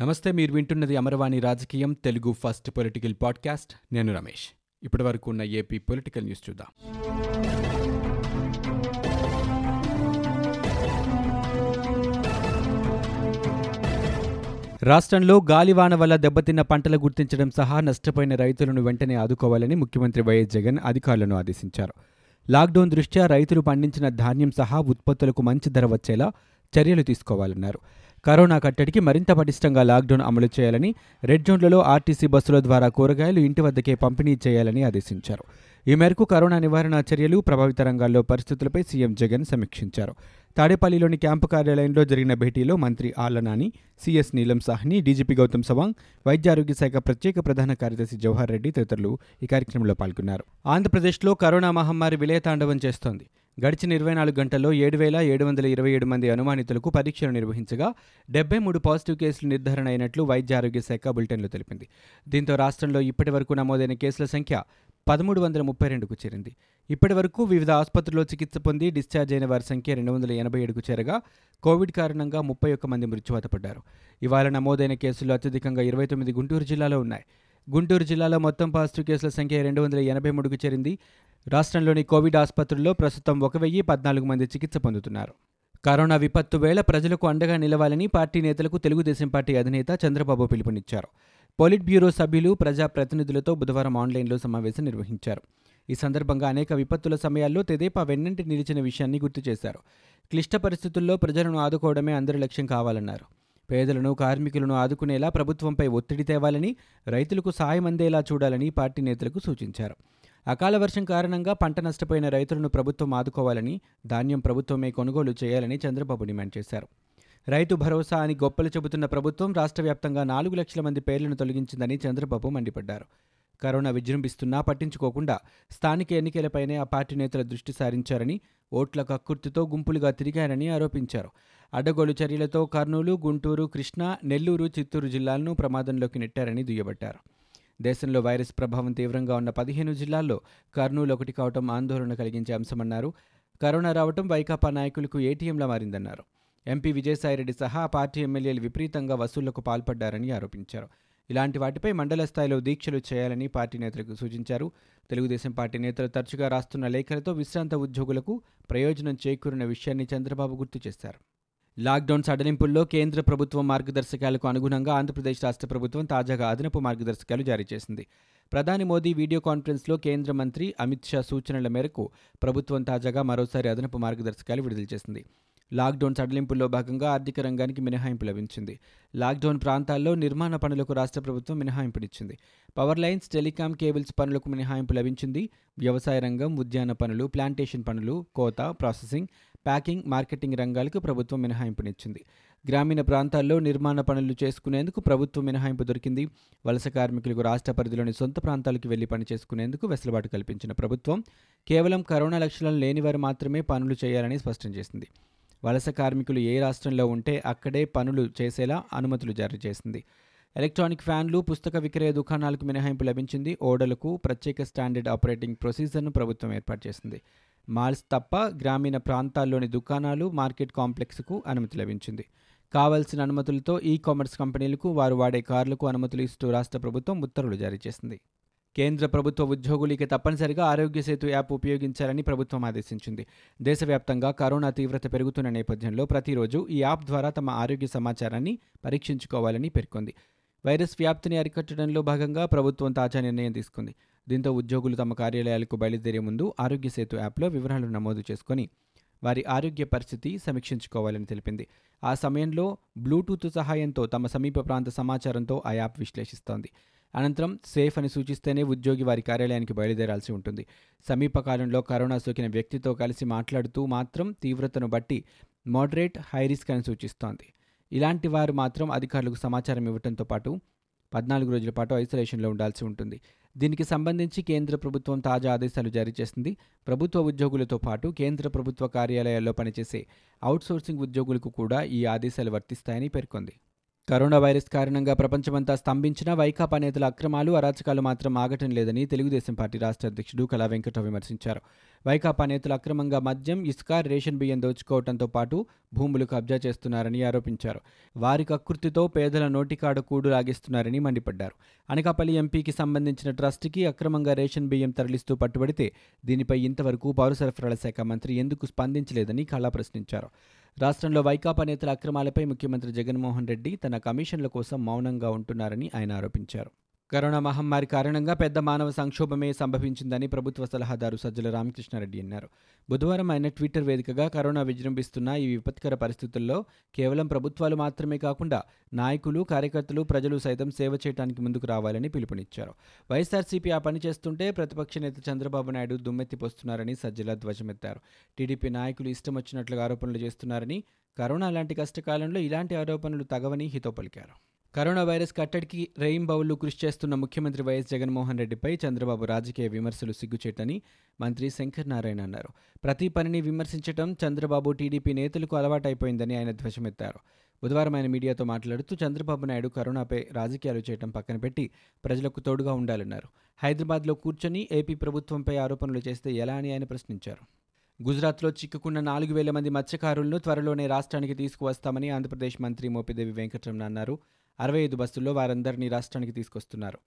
నమస్తే మీరు వింటున్నది అమరవాణి రాజకీయం తెలుగు ఫస్ట్ పొలిటికల్ పాడ్కాస్ట్. నేను రమేష్. ఇప్పటి వరకు ఉన్న ఏపీ పొలిటికల్ న్యూస్ చూద్దాం. రాష్ట్రంలో గాలివాన వల్ల దెబ్బతిన్న పంటలు గుర్తించడం సహా నష్టపోయిన రైతులను వెంటనే ఆదుకోవాలని ముఖ్యమంత్రి వైఎస్ జగన్ అధికారులను ఆదేశించారు. లాక్డౌన్ దృష్ట్యా రైతులు పండించిన ధాన్యం సహా ఉత్పత్తులకు మంచి ధర వచ్చేలా చర్యలు తీసుకోవాలన్నారు. కరోనా కట్టడికి మరింత పటిష్టంగా లాక్డౌన్ అమలు చేయాలని రెడ్ జోన్లలో ఆర్టీసీ బస్సుల ద్వారా కూరగాయలు ఇంటి వద్దకే పంపిణీ చేయాలని ఆదేశించారు. ఈ మేరకు కరోనా నివారణ చర్యలు ప్రభావిత రంగాల్లో పరిస్థితులపై సీఎం జగన్ సమీక్షించారు. తాడేపల్లిలోని క్యాంపు కార్యాలయంలో జరిగిన భేటీలో మంత్రి ఆలనాని సీఎస్ నీలం సాహ్ని డీజీపీ గౌతమ్ సవాంగ్ వైద్యారోగ్య శాఖ ప్రత్యేక ప్రధాన కార్యదర్శి జవహర్ రెడ్డి తదితరులు ఈ కార్యక్రమంలో పాల్గొన్నారు. ఆంధ్రప్రదేశ్లో కరోనా మహమ్మారి విలయతాండవం చేస్తోంది. గడిచిన ఇరవై నాలుగు గంటల్లో ఏడు వేల ఏడు వందల ఇరవై ఏడు మంది అనుమానితులకు పరీక్షలు నిర్వహించగా డెబ్బై మూడు పాజిటివ్ కేసులు నిర్ధారణ అయినట్లు వైద్య ఆరోగ్య శాఖ బులెటిన్లో తెలిపింది. దీంతో రాష్ట్రంలో ఇప్పటి వరకు నమోదైన కేసుల సంఖ్య పదమూడు వందల ముప్పై రెండుకు చేరింది. ఇప్పటి వరకు వివిధ ఆసుపత్రుల్లో చికిత్స పొంది డిశ్చార్జ్ అయిన వారి సంఖ్య రెండు వందల ఎనభై ఏడుకు చేరగా కోవిడ్ కారణంగా ముప్పై ఒక్క మంది మృత్యువాత పడ్డారు. ఇవాళ నమోదైన కేసులు అత్యధికంగా ఇరవై తొమ్మిది గుంటూరు జిల్లాలో ఉన్నాయి. గుంటూరు జిల్లాలో మొత్తం పాజిటివ్ కేసుల సంఖ్య రెండు వందల ఎనభై మూడుకు చేరింది. రాష్ట్రంలోని కోవిడ్ ఆసుపత్రుల్లో ప్రస్తుతం ఒక వెయ్యి పద్నాలుగు మంది చికిత్స పొందుతున్నారు. కరోనా విపత్తు వేళ ప్రజలకు అండగా నిలవాలని పార్టీ నేతలకు తెలుగుదేశం పార్టీ అధినేత చంద్రబాబు పిలుపునిచ్చారు. పోలిట్ బ్యూరో సభ్యులు ప్రజాప్రతినిధులతో బుధవారం ఆన్లైన్లో సమావేశం నిర్వహించారు. ఈ సందర్భంగా అనేక విపత్తుల సమయాల్లో తెదేపా వెన్నంటి నిలిచిన విషయాన్ని గుర్తు చేశారు. క్లిష్ట పరిస్థితుల్లో ప్రజలను ఆదుకోవడమే అందరి లక్ష్యం కావాలన్నారు. పేదలను కార్మికులను ఆదుకునేలా ప్రభుత్వంపై ఒత్తిడి తేవాలని రైతులకు సాయం అందేలా చూడాలని పార్టీ నేతలకు సూచించారు. అకాల వర్షం కారణంగా పంట నష్టపోయిన రైతులను ప్రభుత్వం ఆదుకోవాలని ధాన్యం ప్రభుత్వమే కొనుగోలు చేయాలని చంద్రబాబు డిమాండ్ చేశారు. రైతు భరోసా అని గొప్పలు చెబుతున్న ప్రభుత్వం రాష్ట్ర వ్యాప్తంగా నాలుగు లక్షల మంది పేర్లను తొలగించిందని చంద్రబాబు మండిపడ్డారు. కరోనా విజృంభిస్తున్నా పట్టించుకోకుండా స్థానిక ఎన్నికలపైనే ఆ పార్టీ నేతల దృష్టి సారించారని ఓట్ల కక్కుర్తితో గుంపులుగా తిరిగారని ఆరోపించారు. అడ్డగోలు చర్యలతో కర్నూలు గుంటూరు కృష్ణా నెల్లూరు చిత్తూరు జిల్లాలను ప్రమాదంలోకి నెట్టారని దుయ్యబట్టారు. దేశంలో వైరస్ ప్రభావం తీవ్రంగా ఉన్న పదిహేను జిల్లాల్లో కర్నూలు ఒకటి కావటం ఆందోళన కలిగించే అంశమన్నారు. కరోనా రావటం వైకాపా నాయకులకు ఏటీఎంలా మారిందన్నారు. ఎంపీ విజయసాయిరెడ్డి సహా పార్టీ ఎమ్మెల్యేలు విపరీతంగా వసూళ్ళకు పాల్పడ్డారని ఆరోపించారు. ఇలాంటి వాటిపై మండల స్థాయిలో దీక్షలు చేయాలని పార్టీ నేతలకు సూచించారు. తెలుగుదేశం పార్టీ నేతలు తరచుగా రాస్తున్న లేఖలతో విశ్రాంత ఉద్యోగులకు ప్రయోజనం చేకూరిన విషయాన్ని చంద్రబాబు గుర్తు చేశారు. లాక్డౌన్ సడలింపుల్లో కేంద్ర ప్రభుత్వం మార్గదర్శకాలకు అనుగుణంగా ఆంధ్రప్రదేశ్ రాష్ట్ర ప్రభుత్వం తాజాగా అదనపు మార్గదర్శకాలు జారీ చేసింది. ప్రధాని మోదీ వీడియో కాన్ఫరెన్స్లో కేంద్ర మంత్రి అమిత్ షా సూచనల మేరకు ప్రభుత్వం తాజాగా మరోసారి అదనపు మార్గదర్శకాలు విడుదల చేసింది. లాక్డౌన్ సడలింపుల్లో భాగంగా ఆర్థిక రంగానికి మినహాయింపు లభించింది. లాక్డౌన్ ప్రాంతాల్లో నిర్మాణ పనులకు రాష్ట్ర ప్రభుత్వం మినహాయింపునిచ్చింది. పవర్ లైన్స్ టెలికాం కేబుల్స్ పనులకు మినహాయింపు లభించింది. వ్యవసాయ రంగం ఉద్యాన పనులు ప్లాంటేషన్ పనులు కోత ప్రాసెసింగ్ ప్యాకింగ్ మార్కెటింగ్ రంగాలకు ప్రభుత్వం మినహాయింపునిచ్చింది. గ్రామీణ ప్రాంతాల్లో నిర్మాణ పనులు చేసుకునేందుకు ప్రభుత్వం మినహాయింపు దొరికింది. వలస కార్మికులకు రాష్ట్ర పరిధిలోని సొంత ప్రాంతాలకు వెళ్ళి పని చేసుకునేందుకు వెసులుబాటు కల్పించిన ప్రభుత్వం కేవలం కరోనా లక్షణాలు లేనివారు మాత్రమే పనులు చేయాలని స్పష్టం చేసింది. వలస కార్మికులు ఏ రాష్ట్రంలో ఉంటే అక్కడే పనులు చేసేలా అనుమతులు జారీ చేసింది. ఎలక్ట్రానిక్ ఫ్యాన్లు పుస్తక విక్రయ దుకాణాలకు మినహాయింపు లభించింది. ఓడలకు ప్రత్యేక స్టాండర్డ్ ఆపరేటింగ్ ప్రొసీజర్ను ప్రభుత్వం ఏర్పాటు చేసింది. మాల్స్ తప్ప గ్రామీణ ప్రాంతాల్లోని దుకాణాలు మార్కెట్ కాంప్లెక్స్కు అనుమతి లభించింది. కావలసిన అనుమతులతో ఈ కామర్స్ కంపెనీలకు వారు వాడే కార్లకు అనుమతులు ఇస్తూ రాష్ట్ర ప్రభుత్వం ఉత్తర్వులు జారీ చేసింది. కేంద్ర ప్రభుత్వ ఉద్యోగులకి తప్పనిసరిగా ఆరోగ్య సేతు యాప్ ఉపయోగించాలని ప్రభుత్వం ఆదేశించింది. దేశవ్యాప్తంగా కరోనా తీవ్రత పెరుగుతున్న నేపథ్యంలో ప్రతిరోజు ఈ యాప్ ద్వారా తమ ఆరోగ్య సమాచారాన్ని పరీక్షించుకోవాలని పేర్కొంది. వైరస్ వ్యాప్తిని అరికట్టడంలో భాగంగా ప్రభుత్వం తాజా నిర్ణయం తీసుకుంది. దీంతో ఉద్యోగులు తమ కార్యాలయాలకు బయలుదేరే ముందు ఆరోగ్య సేతు యాప్లో వివరాలు నమోదు చేసుకొని వారి ఆరోగ్య పరిస్థితి సమీక్షించుకోవాలని తెలిపింది. ఆ సమయంలో బ్లూటూత్ సహాయంతో తమ సమీప ప్రాంత సమాచారంతో ఆ యాప్ విశ్లేషిస్తోంది. అనంతరం సేఫ్ అని సూచిస్తేనే ఉద్యోగి వారి కార్యాలయానికి బయలుదేరాల్సి ఉంటుంది. సమీపకాలంలో కరోనా సోకిన వ్యక్తితో కలిసి మాట్లాడుతూ మాత్రం తీవ్రతను బట్టి మోడరేట్ హై రిస్క్ అని సూచిస్తోంది. ఇలాంటి వారు మాత్రం అధికారులకు సమాచారం ఇవ్వడంతో పాటు పద్నాలుగు రోజుల పాటు ఐసోలేషన్లో ఉండాల్సి ఉంటుంది. దీనికి సంబంధించి కేంద్ర ప్రభుత్వం తాజా ఆదేశాలు జారీ చేసింది. ప్రభుత్వ ఉద్యోగులతో పాటు కేంద్ర ప్రభుత్వ కార్యాలయాల్లో పనిచేసే అవుట్సోర్సింగ్ ఉద్యోగులకు కూడా ఈ ఆదేశాలు వర్తిస్తాయని పేర్కొంది. కరోనా వైరస్ కారణంగా ప్రపంచమంతా స్తంభించిన వైకాపా నేతల అక్రమాలు అరాచకాలు మాత్రం ఆగటం లేదని తెలుగుదేశం పార్టీ రాష్ట్ర అధ్యక్షుడు కళా వెంకట విమర్శించారు. వైకాపా నేతలు అక్రమంగా మద్యం ఇసుక రేషన్ బియ్యం దోచుకోవడంతో పాటు భూములు కబ్జా చేస్తున్నారని ఆరోపించారు. వారి కకృతితో పేదల నోటికాడ కూడు లాగిస్తున్నారని మండిపడ్డారు. అనకాపల్లి ఎంపీకి సంబంధించిన ట్రస్ట్కి అక్రమంగా రేషన్ బియ్యం తరలిస్తూ పట్టుబడితే దీనిపై ఇంతవరకు పౌర సరఫరాల శాఖ మంత్రి ఎందుకు స్పందించలేదని కళా ప్రశ్నించారు. రాష్ట్రంలో వైకాపా నేతల అక్రమాలపై ముఖ్యమంత్రి జగన్మోహన్ రెడ్డి తన కమిషన్ల కోసం మౌనంగా ఉంటున్నారని ఆయన ఆరోపించారు. కరోనా మహమ్మారి కారణంగా పెద్ద మానవ సంక్షోభమే సంభవించిందని ప్రభుత్వ సలహాదారు సజ్జల రామకృష్ణారెడ్డి అన్నారు. బుధవారం ఆయన ట్విట్టర్ వేదికగా కరోనా విజృంభిస్తున్న ఈ విపత్కర పరిస్థితుల్లో కేవలం ప్రభుత్వాలు మాత్రమే కాకుండా నాయకులు కార్యకర్తలు ప్రజలు సైతం సేవ చేయడానికి ముందుకు రావాలని పిలుపునిచ్చారు. వైఎస్ఆర్సీపీ ఆ పని చేస్తుంటే ప్రతిపక్ష నేత చంద్రబాబు నాయుడు దుమ్మెత్తిపోస్తున్నారని సజ్జల ధ్వజమెత్తారు. టీడీపీ నాయకులు ఇష్టం వచ్చినట్లుగా ఆరోపణలు చేస్తున్నారని కరోనా లాంటి కష్టకాలంలో ఇలాంటి ఆరోపణలు తగవని హితో పలికారు. కరోనా వైరస్ కట్టడికి రెయింబౌళ్ళు కృషి చేస్తున్న ముఖ్యమంత్రి వైఎస్ జగన్మోహన్ రెడ్డిపై చంద్రబాబు రాజకీయ విమర్శలు సిగ్గుచేటని మంత్రి శంకర్ నారాయణ అన్నారు. ప్రతి పనిని విమర్శించడం చంద్రబాబు టీడీపీ నేతలకు అలవాటైపోయిందని ఆయన ధ్వజమెత్తారు. బుధవారం ఆయన మీడియాతో మాట్లాడుతూ చంద్రబాబు నాయుడు కరోనాపై రాజకీయాలు చేయడం పక్కన పెట్టి ప్రజలకు తోడుగా ఉండాలన్నారు. హైదరాబాద్లో కూర్చొని ఏపీ ప్రభుత్వంపై ఆరోపణలు చేస్తే ఎలా అని ఆయన ప్రశ్నించారు. గుజరాత్లో చిక్కుకున్న నాలుగు వేల మంది మత్స్యకారులను త్వరలోనే రాష్ట్రానికి తీసుకువస్తామని ఆంధ్రప్రదేశ్ మంత్రి మోపిదేవి వెంకటరమణ అన్నారు. అరవై ఐదు బస్సుల్లో వారందరినీ రాష్ట్రానికి తీసుకొస్తున్నారు.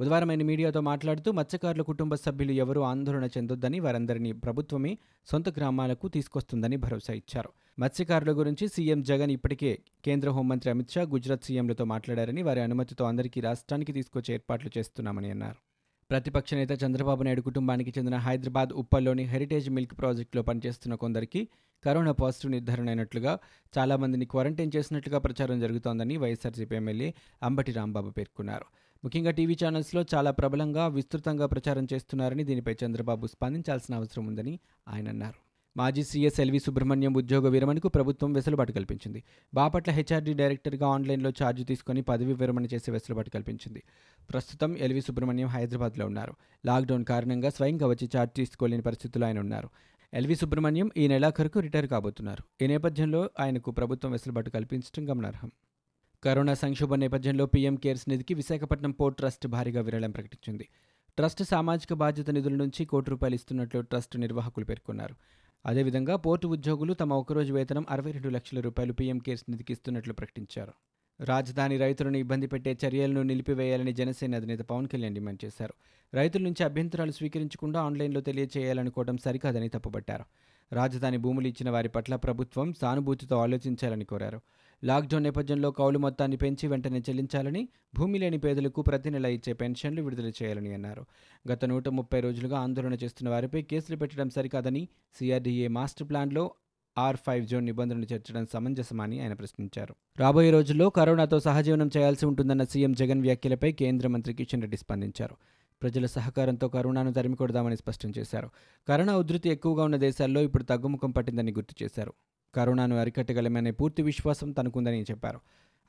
బుధవారం ఆయన మీడియాతో మాట్లాడుతూ మత్స్యకారుల కుటుంబ సభ్యులు ఎవరూ ఆందోళన చెందొద్దని వారందరినీ ప్రభుత్వమే సొంత గ్రామాలకు తీసుకొస్తుందని భరోసా ఇచ్చారు. మత్స్యకారుల గురించి సీఎం జగన్ ఇప్పటికే కేంద్ర హోంమంత్రి అమిత్ షా గుజరాత్ సీఎంలతో మాట్లాడారని వారి అనుమతితో అందరికీ రాష్ట్రానికి తీసుకొచ్చే ఏర్పాట్లు చేస్తున్నామని అన్నారు. ప్రతిపక్ష నేత చంద్రబాబు నాయుడు కుటుంబానికి చెందిన హైదరాబాద్ ఉప్పల్లోని హెరిటేజ్ మిల్క్ ప్రాజెక్టులో పనిచేస్తున్న కొందరికి కరోనా పాజిటివ్ నిర్ధారణ అయినట్లుగా చాలామందిని క్వారంటైన్ చేసినట్లుగా ప్రచారం జరుగుతోందని వైఎస్ఆర్సీపీ ఎమ్మెల్యే అంబటి రాంబాబు పేర్కొన్నారు. ముఖ్యంగా టీవీ ఛానల్స్లో చాలా ప్రబలంగా విస్తృతంగా ప్రచారం చేస్తున్నారని దీనిపై చంద్రబాబు స్పందించాల్సిన అవసరం ఉందని ఆయన అన్నారు. మాజీ సీఎస్ ఎల్వి సుబ్రహ్మణ్యం ఉద్యోగ విరమణకు ప్రభుత్వం వెసులుబాటు కల్పించింది. బాపట్ల హెచ్ఆర్డీ డైరెక్టర్గా ఆన్లైన్లో ఛార్జ్ తీసుకుని పదవి విరమణ చేసే వెసులుబాటు కల్పించింది. ప్రస్తుతం ఎల్వి సుబ్రహ్మణ్యం హైదరాబాద్లో ఉన్నారు. లాక్డౌన్ కారణంగా స్వయంగా వచ్చి ఛార్జ్ తీసుకోలేని పరిస్థితుల్లో ఆయన ఉన్నారు. ఎల్వి సుబ్రహ్మణ్యం ఈ నెలాఖరుకు రిటైర్ కాబోతున్నారు. ఈ నేపథ్యంలో ఆయనకు ప్రభుత్వం వెసులుబాటు కల్పించడం గమనార్హం. కరోనా సంక్షోభం నేపథ్యంలో పీఎం కేర్స్ నిధికి విశాఖపట్నం పోర్ట్ ట్రస్ట్ భారీగా విరాళం ప్రకటించింది. ట్రస్ట్ సామాజిక బాధ్యత నిధుల నుంచి కోటి రూపాయలు ఇస్తున్నట్లు ట్రస్ట్ నిర్వాహకులు పేర్కొన్నారు. అదేవిధంగా పోర్టు ఉద్యోగులు తమ ఒకరోజు వేతనం అరవై రెండు లక్షల రూపాయలు పీఎం కేర్స్ నిధికి ఇస్తున్నట్లు ప్రకటించారు. రాజధాని రైతులను ఇబ్బంది పెట్టే చర్యలను నిలిపివేయాలని జనసేన అధినేత పవన్ కళ్యాణ్ డిమాండ్ చేశారు. రైతుల నుంచి అభ్యంతరాలు స్వీకరించకుండా ఆన్లైన్లో తెలియచేయాలనుకోవడం సరికాదని తప్పుపట్టారు. రాజధాని భూములు ఇచ్చిన వారి పట్ల ప్రభుత్వం సానుభూతితో ఆలోచించాలని కోరారు. లాక్డౌన్ నేపథ్యంలో కౌలు మొత్తాన్ని పెంచి వెంటనే చెల్లించాలని భూమి లేని పేదలకు ప్రతి నెల ఇచ్చే పెన్షన్లు విడుదల చేయాలని అన్నారు. గత నూట ముప్పై రోజులుగా ఆందోళన చేస్తున్న వారిపై కేసులు పెట్టడం సరికాదని సిఆర్డీఏ మాస్టర్ ప్లాన్లో ఆర్ ఫైవ్ జోన్ నిబంధనలు చేర్చడం సమంజసమని ఆయన ప్రశ్నించారు. రాబోయే రోజుల్లో కరోనాతో సహజీవనం చేయాల్సి ఉంటుందన్న సీఎం జగన్ వ్యాఖ్యలపై కేంద్ర మంత్రి కిషన్ రెడ్డి స్పందించారు. ప్రజల సహకారంతో కరోనాను తరిమికొడదామని స్పష్టం చేశారు. కరోనా ఉధృతి ఎక్కువగా ఉన్న దేశాల్లో ఇప్పుడు తగ్గుముఖం పట్టిందని గుర్తు చేశారు. కరోనాను అరికట్టగలమనే పూర్తి విశ్వాసం తనకుందని చెప్పారు.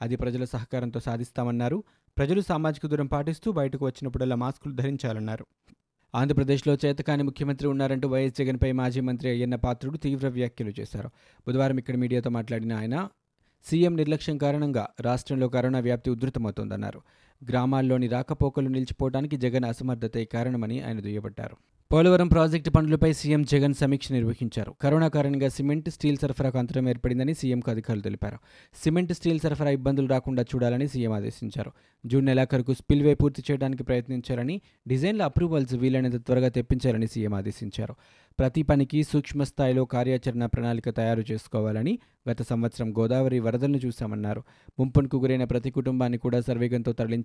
అది ప్రజల సహకారంతో సాధిస్తామన్నారు. ప్రజలు సామాజిక దూరం పాటిస్తూ బయటకు వచ్చినప్పుడల్లా మాస్కులు ధరించాలన్నారు. ఆంధ్రప్రదేశ్లో చేతకాని ముఖ్యమంత్రి ఉన్నారంటూ వైఎస్ జగన్పై మాజీ మంత్రి అయ్యన్న పాత్రుడు తీవ్ర వ్యాఖ్యలు చేశారు. బుధవారం ఇక్కడ మీడియాతో మాట్లాడిన ఆయన సీఎం నిర్లక్ష్యం కారణంగా రాష్ట్రంలో కరోనా వ్యాప్తి ఉధృతమవుతోందన్నారు. గ్రామాల్లోని రాకపోకలు నిలిచిపోవడానికి జగన్ అసమర్థతే కారణమని ఆయన దుయ్యబట్టారు. పోలవరం ప్రాజెక్టు పనులపై సీఎం జగన్ సమీక్ష నిర్వహించారు. కరోనా కారణంగా సిమెంట్ స్టీల్ సరఫరాకు అంతరం ఏర్పడిందని సీఎంకు అధికారులు తెలిపారు. సిమెంట్ స్టీల్ సరఫరా ఇబ్బందులు రాకుండా చూడాలని సీఎం ఆదేశించారు. జూన్ నెలాఖరుకు స్పిల్వే పూర్తి చేయడానికి ప్రయత్నించారని డిజైన్ల అప్రూవల్స్ వీలైనంత త్వరగా తెప్పించాలని సీఎం ఆదేశించారు. ప్రతి పనికి సూక్ష్మ స్థాయిలో కార్యాచరణ ప్రణాళిక తయారు చేసుకోవాలని గత సంవత్సరం గోదావరి వరదలను చూశామన్నారు. ముంపునకు గురైన ప్రతి కుటుంబాన్ని కూడా సర్వేగంతో తరలించారు